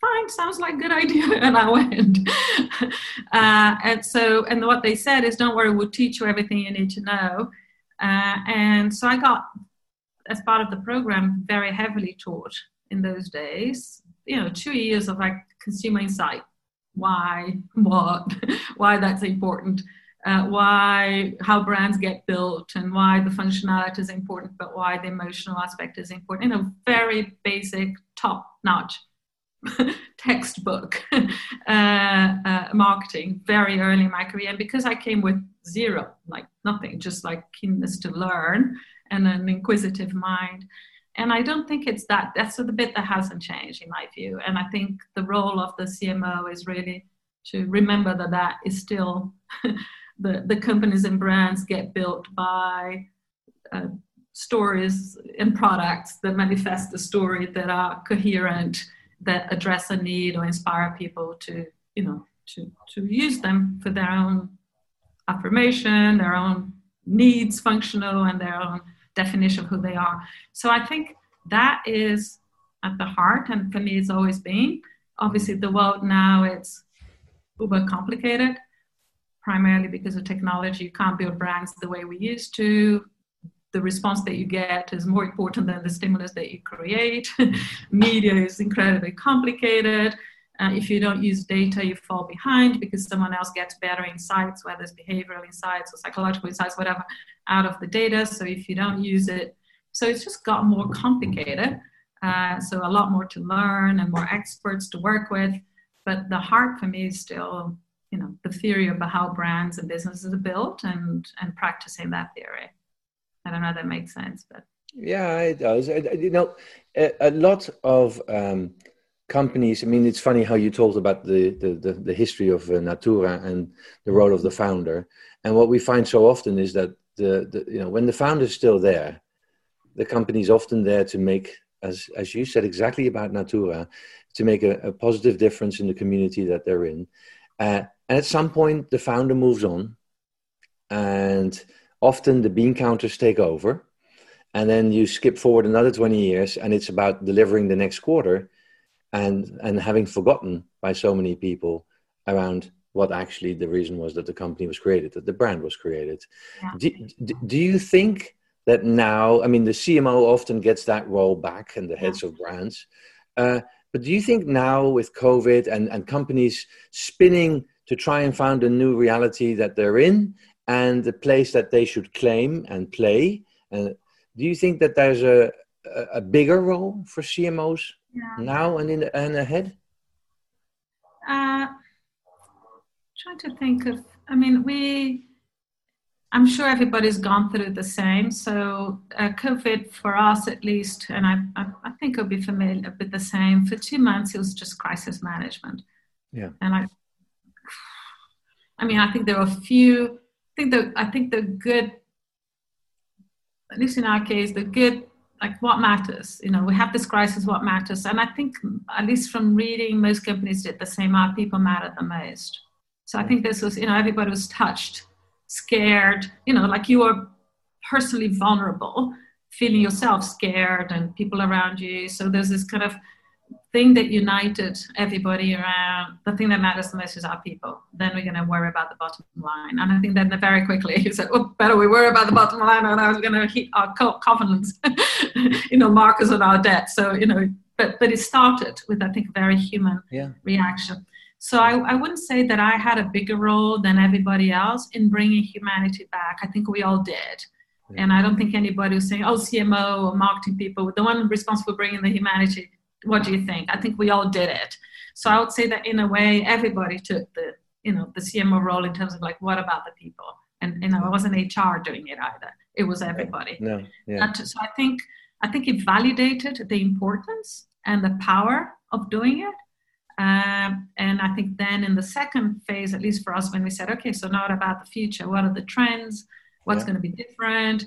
fine, sounds like a good idea. And I went. uh, and so, and what they said is, don't worry, we'll teach you everything you need to know. Uh, and so I got, as part of the program, very heavily taught in those days, you know, two years of like consumer insight. Why, what, why that's important. Uh, why how brands get built and why the functionality is important but why the emotional aspect is important in a very basic top notch textbook uh, uh, marketing very early in my career. And because I came with zero, like nothing, just like keenness to learn and an inquisitive mind. And I don't think it's that, that's the bit that hasn't changed in my view. And I think the role of the CMO is really to remember that that is still the, the companies and brands get built by uh, stories and products that manifest the story that are coherent that address a need or inspire people to you know to to use them for their own affirmation their own needs functional and their own definition of who they are. So i think that is at the heart and for me it's always been. Obviously the world now it's uber complicated primarily because of technology. You can't build brands the way we used to the response that you get is more important than the stimulus that you create. Media is incredibly complicated. Uh, if you don't use data, you fall behind because someone else gets better insights, whether it's behavioral insights or psychological insights, whatever, out of the data. So if you don't use it, so it's just got more complicated. Uh, so a lot more to learn and more experts to work with. But the heart for me is still, you know, the theory about how brands and businesses are built and and practicing that theory. I don't know if that makes sense, but yeah, it does. You know, a, lot of um, companies. I mean, it's funny how you told about the the, the, the history of uh, Natura and the role of the founder. And what we find so often is that the, the you know when the founder is still there, the company is often there to make, as as you said exactly about Natura, to make a, a positive difference in the community that they're in. Uh, and at some point, the founder moves on, and often the bean counters take over and then you skip forward another 20 years and it's about delivering the next quarter and and having forgotten by so many people around what actually the reason was that the company was created that the brand was created yeah. do, do you think that now i mean the cmo often gets that role back and the heads yeah. of brands uh, but do you think now with covid and, and companies spinning to try and find a new reality that they're in and the place that they should claim and play. And do you think that there's a a, bigger role for CMOs yeah. now and in the, and ahead? Uh, trying to think of. I mean, we. I'm sure everybody's gone through the same. So uh, COVID for us, at least, and I, I, I think it'll be familiar with the same. For two months, it was just crisis management. Yeah. And I, I mean, I think there were a few think the I think the good, at least in our case, the good like what matters. You know, we have this crisis. What matters? And I think at least from reading, most companies did the same. Our people matter the most. So I think this was you know everybody was touched, scared. You know, like you were personally vulnerable, feeling yourself scared, and people around you. So there's this kind of thing that united everybody around the thing that matters the most is our people. Then we're going to worry about the bottom line. And I think then very quickly he said, well, better we worry about the bottom line and I was going to hit our confidence, you know, markers on our debt. So, you know, but, but it started with, I think, a very human yeah. reaction. So I, I wouldn't say that I had a bigger role than everybody else in bringing humanity back. I think we all did. And I don't think anybody was saying, oh, CMO or marketing people, the one responsible for bringing the humanity what do you think? I think we all did it. So I would say that in a way, everybody took the, you know, the CMO role in terms of like, what about the people? And, you know, it wasn't HR doing it either. It was everybody. No, yeah. so I think, I think it validated the importance and the power of doing it. Um, and I think then in the second phase, at least for us, when we said, okay, so now about the future, what are the trends? What's yeah. going to be different?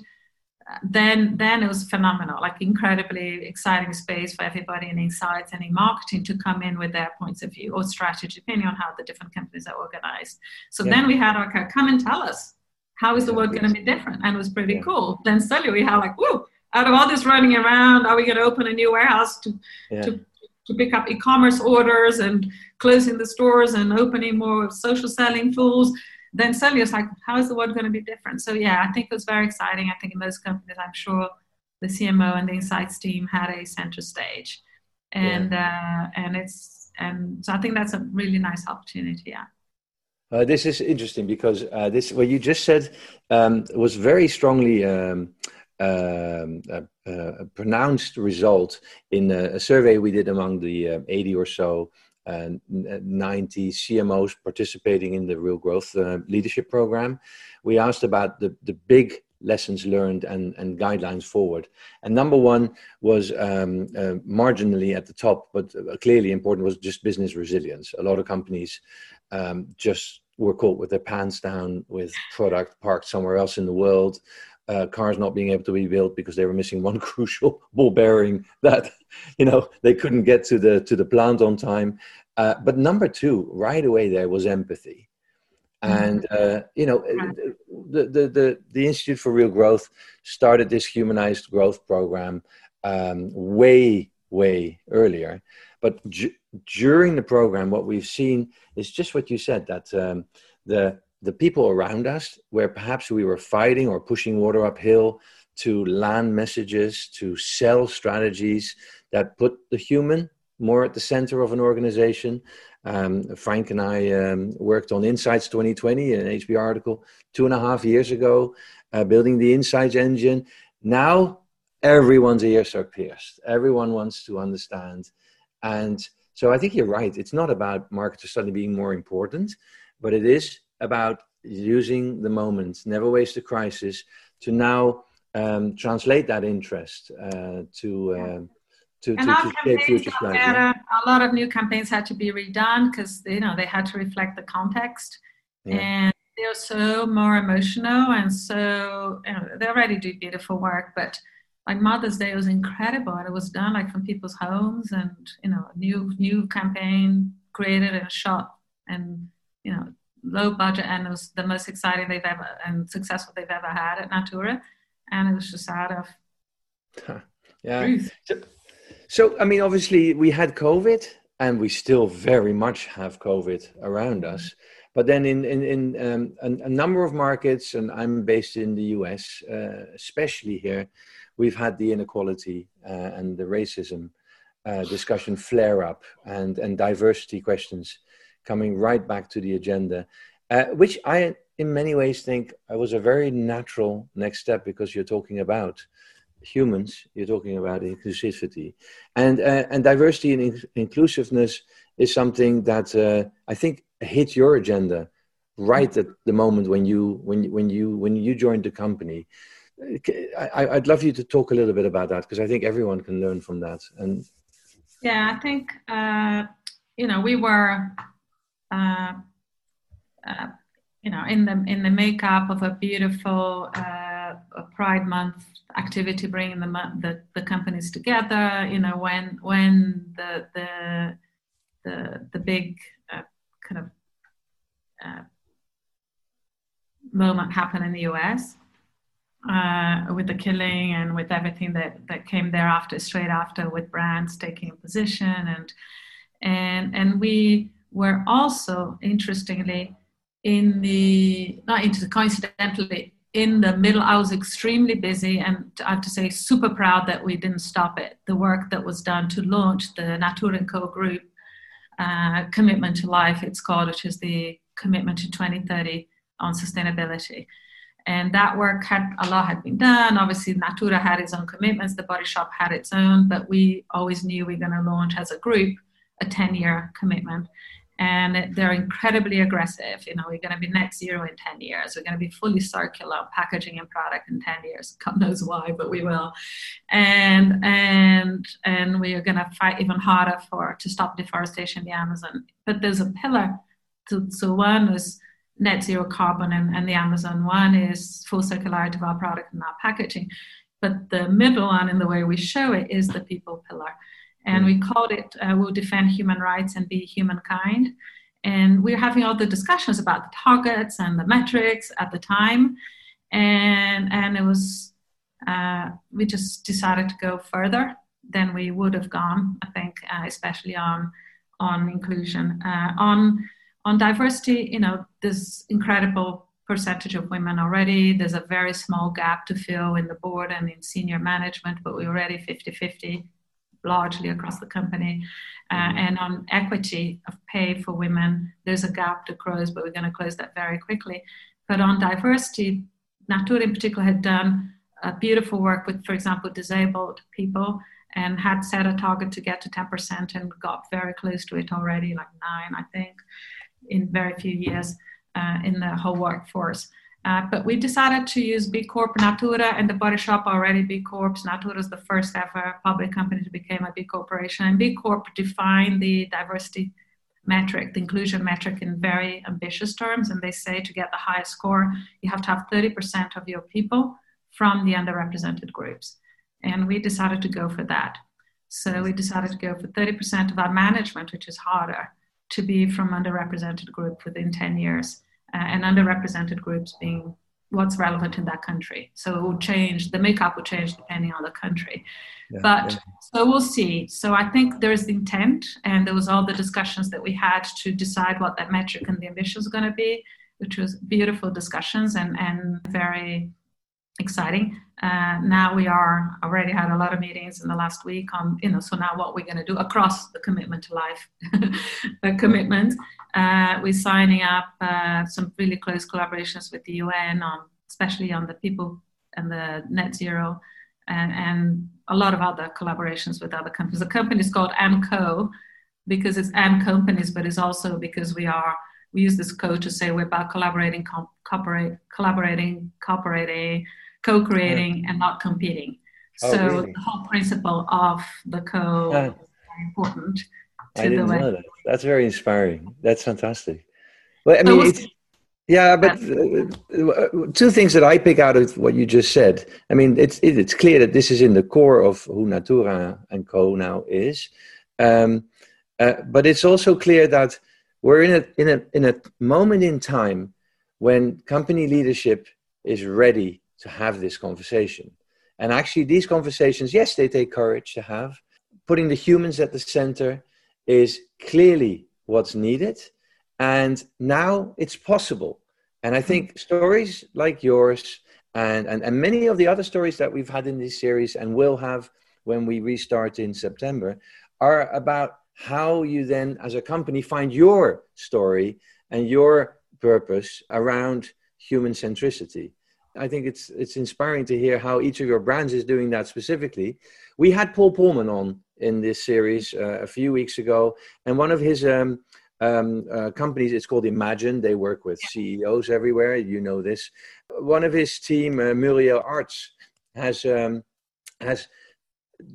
Then then it was phenomenal like incredibly exciting space for everybody in insights and in marketing to come in with their points of view or strategy depending on how the different companies are organized so yeah. then we had okay come and tell us how is the world going to be different and it was pretty yeah. cool then suddenly we had like whoa out of all this running around are we going to open a new warehouse to, yeah. to to pick up e-commerce orders and closing the stores and opening more social selling tools then suddenly it's like how is the world going to be different? So yeah i think it was very exciting. I think in most companies i'm sure the cmo and the insights team had a center stage. And yeah. uh, and it's and so i think that's a really nice opportunity yeah. Uh, this is interesting because uh, this what you just said um, was very strongly um, um, a, a, pronounced result in a, a, survey we did among the uh, 80 or so uh, 90 CMOs participating in the Real Growth uh, Leadership Program. We asked about the, the big lessons learned and, and guidelines forward. And number one was um, uh, marginally at the top, but clearly important was just business resilience. A lot of companies um, just were caught with their pants down with product parked somewhere else in the world uh, cars not being able to be built because they were missing one crucial ball bearing that you know they couldn't get to the to the plant on time. Uh, but number two right away there was empathy. Mm-hmm. and uh, you know the, the the the institute for real growth started this humanized growth program um, way way earlier. But ju- during the program what we've seen is just what you said that um, the the people around us, where perhaps we were fighting or pushing water uphill to land messages, to sell strategies that put the human more at the center of an organization. Um, Frank and I um, worked on Insights 2020, an HBR article, two and a half years ago, uh, building the Insights engine. Now, everyone's ears are pierced. Everyone wants to understand. And so I think you're right. It's not about marketers suddenly being more important, but it is about using the moment, never waste a crisis, to now um, translate that interest uh, to. Uh, to, and to, to shape future A, a lot of new campaigns had to be redone because you know they had to reflect the context, yeah. and they're so more emotional and so you know, they already do beautiful work, but like Mother's Day was incredible. And it was done like from people's homes and you know new new campaign created and shot. And low budget and it was the most exciting they've ever and successful they've ever had at Natura. And it was just out of yeah. Truth. So, so, I mean, obviously, we had COVID and we still very much have COVID around us. But then in, in, in um, a, a, number of markets, and I'm based in the US, uh, especially here, we've had the inequality uh, and the racism uh, discussion flare up and, and diversity questions coming right back to the agenda, uh, which I, in many ways, think was a very natural next step because you're talking about humans, you're talking about inclusivity, and uh, and diversity and in- inclusiveness is something that uh, I think hit your agenda right at the moment when you when when you when you joined the company. I, would love you to talk a little bit about that because I think everyone can learn from that. And yeah, I think uh, you know we were uh, uh, you know, in the in the makeup of a beautiful uh, Pride Month activity, bringing the, the the companies together. You know, when when the the the the big uh, kind of moment happened in the U.S. Uh, with the killing and with everything that, that came thereafter, straight after, with brands taking a position and and and we were also interestingly in the not into coincidentally in the middle. I was extremely busy and i have to say super proud that we didn't stop it. The work that was done to launch the natura & co group uh, commitment to life it's called which is the commitment to 2030 on sustainability. And that work had a lot had been done. Obviously natura had its own commitments. The body shop had its own but we always knew we were going to launch as a group a 10 year commitment and they're incredibly aggressive. You know, we're going to be net zero in 10 years. We're going to be fully circular packaging and product in 10 years. God knows why, but we will. And and and we are going to fight even harder for to stop deforestation in the Amazon. But there's a pillar. To, so one is net zero carbon and, and the Amazon. One is full circularity of our product and our packaging. But the middle one, in the way we show it, is the people pillar and we called it uh, "We'll Defend Human Rights and Be Humankind." And we were having all the discussions about the targets and the metrics at the time, and and it was uh, we just decided to go further than we would have gone. I think, uh, especially on on inclusion, uh, on on diversity. You know, there's incredible percentage of women already. There's a very small gap to fill in the board and in senior management, but we're already 50-50 largely across the company. Uh, mm-hmm. and on equity of pay for women, there's a gap to close, but we're going to close that very quickly. But on diversity, Natura in particular had done beautiful work with, for example, disabled people and had set a target to get to 10% and got very close to it already, like nine, I think, in very few years uh, in the whole workforce. Uh, but we decided to use B Corp Natura and the Body Shop already B Corp. Natura is the first ever public company to become a B Corporation. And B Corp defined the diversity metric, the inclusion metric, in very ambitious terms. And they say to get the highest score, you have to have 30% of your people from the underrepresented groups. And we decided to go for that. So we decided to go for 30% of our management, which is harder, to be from underrepresented group within 10 years uh, and underrepresented groups being what's relevant in that country. So it will change, the makeup will change depending on the country. Yeah, but yeah. so we'll see. So I think there's the intent, and there was all the discussions that we had to decide what that metric and the ambition is going to be, which was beautiful discussions and, and very exciting. Uh, now we are already had a lot of meetings in the last week on, you know, so now what we're going to do across the commitment to life the commitment. Uh, we're signing up uh, some really close collaborations with the UN on, especially on the people and the net zero and, and a lot of other collaborations with other companies. The company is called ANCO because it's and companies, but it's also because we are we use this code to say we're about collaborating, co- cooperate, collaborating, cooperating, co-creating yeah. and not competing. Oh, so really? the whole principle of the co very important. I didn't know that. That's very inspiring. That's fantastic. Well, I mean, so yeah, but uh, two things that I pick out of what you just said. I mean, it's it, it's clear that this is in the core of who Natura and Co now is, um, uh, but it's also clear that we're in a in a in a moment in time when company leadership is ready to have this conversation. And actually, these conversations, yes, they take courage to have. Putting the humans at the center is clearly what's needed. And now it's possible. And I think stories like yours and, and, and many of the other stories that we've had in this series and will have when we restart in September are about how you then, as a company, find your story and your purpose around human centricity. I think it's it's inspiring to hear how each of your brands is doing that specifically. We had Paul Polman on in this series uh, a few weeks ago, and one of his um, um, uh, companies it's called Imagine. They work with CEOs everywhere. You know this. One of his team, uh, Muriel Arts, has um, has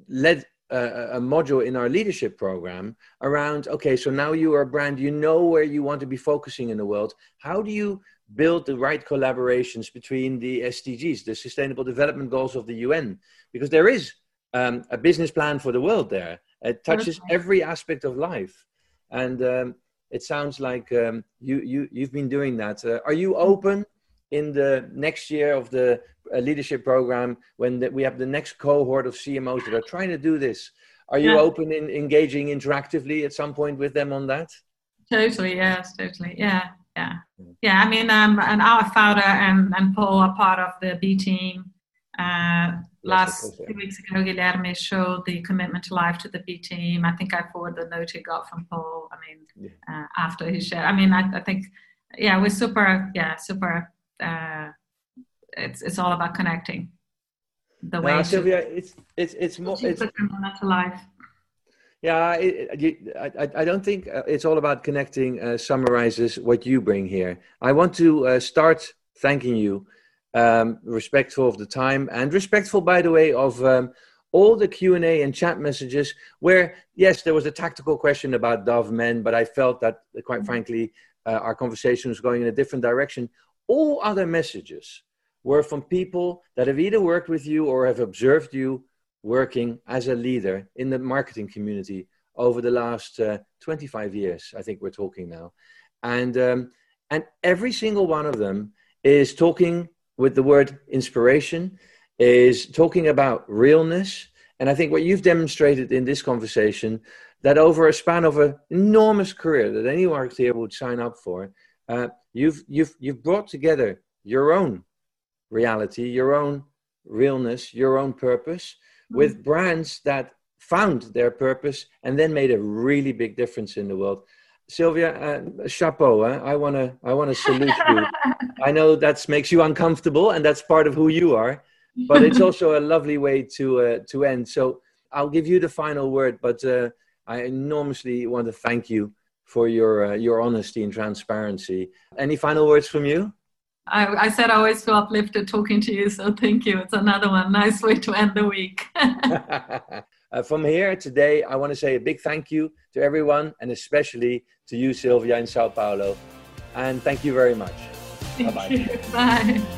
led a, a, module in our leadership program around okay so now you are a brand you know where you want to be focusing in the world how do you build the right collaborations between the SDGs, the Sustainable Development Goals of the UN, because there is um, a business plan for the world there. It touches every aspect of life, and um, it sounds like um, you you you've been doing that. Uh, are you open in the next year of the uh, leadership program when the, we have the next cohort of CMOs that are trying to do this? Are you yeah. open in engaging interactively at some point with them on that? Totally, yes, totally, yeah yeah. Yeah. I mean um, and our founder and, and paul are part of the b team. Uh, last two weeks ago guilherme showed the commitment to life to the b team. I think i forwarded the note he got from paul i mean yeah. uh, after he shared. I mean I, I, think yeah we're super yeah super uh, it's it's all about connecting the way Silvia, it's it's it's more it's, to life yeah, it, I, I don't think uh, it's all about connecting. Uh, summarizes what you bring here. I want to uh, start thanking you, um, respectful of the time, and respectful, by the way, of um, all the Q and A and chat messages. Where yes, there was a tactical question about Dove Men, but I felt that, quite mm-hmm. frankly, uh, our conversation was going in a different direction. All other messages were from people that have either worked with you or have observed you working as a leader in the marketing community over the last uh, 25 years. I think we're talking now, and um, and every single one of them is talking with the word inspiration, is talking about realness, And I think what you've demonstrated in this conversation, that over a span of an enormous career that any marketer would sign up for, uh, you've, you've, you've brought together your own reality, your own realness, your own purpose. With brands that found their purpose and then made a really big difference in the world. Silvia, uh, chapeau! I want to I want to salute you. I know that makes you uncomfortable, and that's part of who you are. But it's also a lovely way to uh, to end. So I'll give you the final word. But uh, I enormously want to thank you for your uh, your honesty and transparency. Any final words from you? I, I, said I always feel uplifted talking to you, so thank you. It's another one. Nice way to end the week. uh, from here today, I want to say a big thank you to everyone, and especially to you, Silvia, in Sao Paulo. And thank you very much. Thank Bye-bye. You. Bye.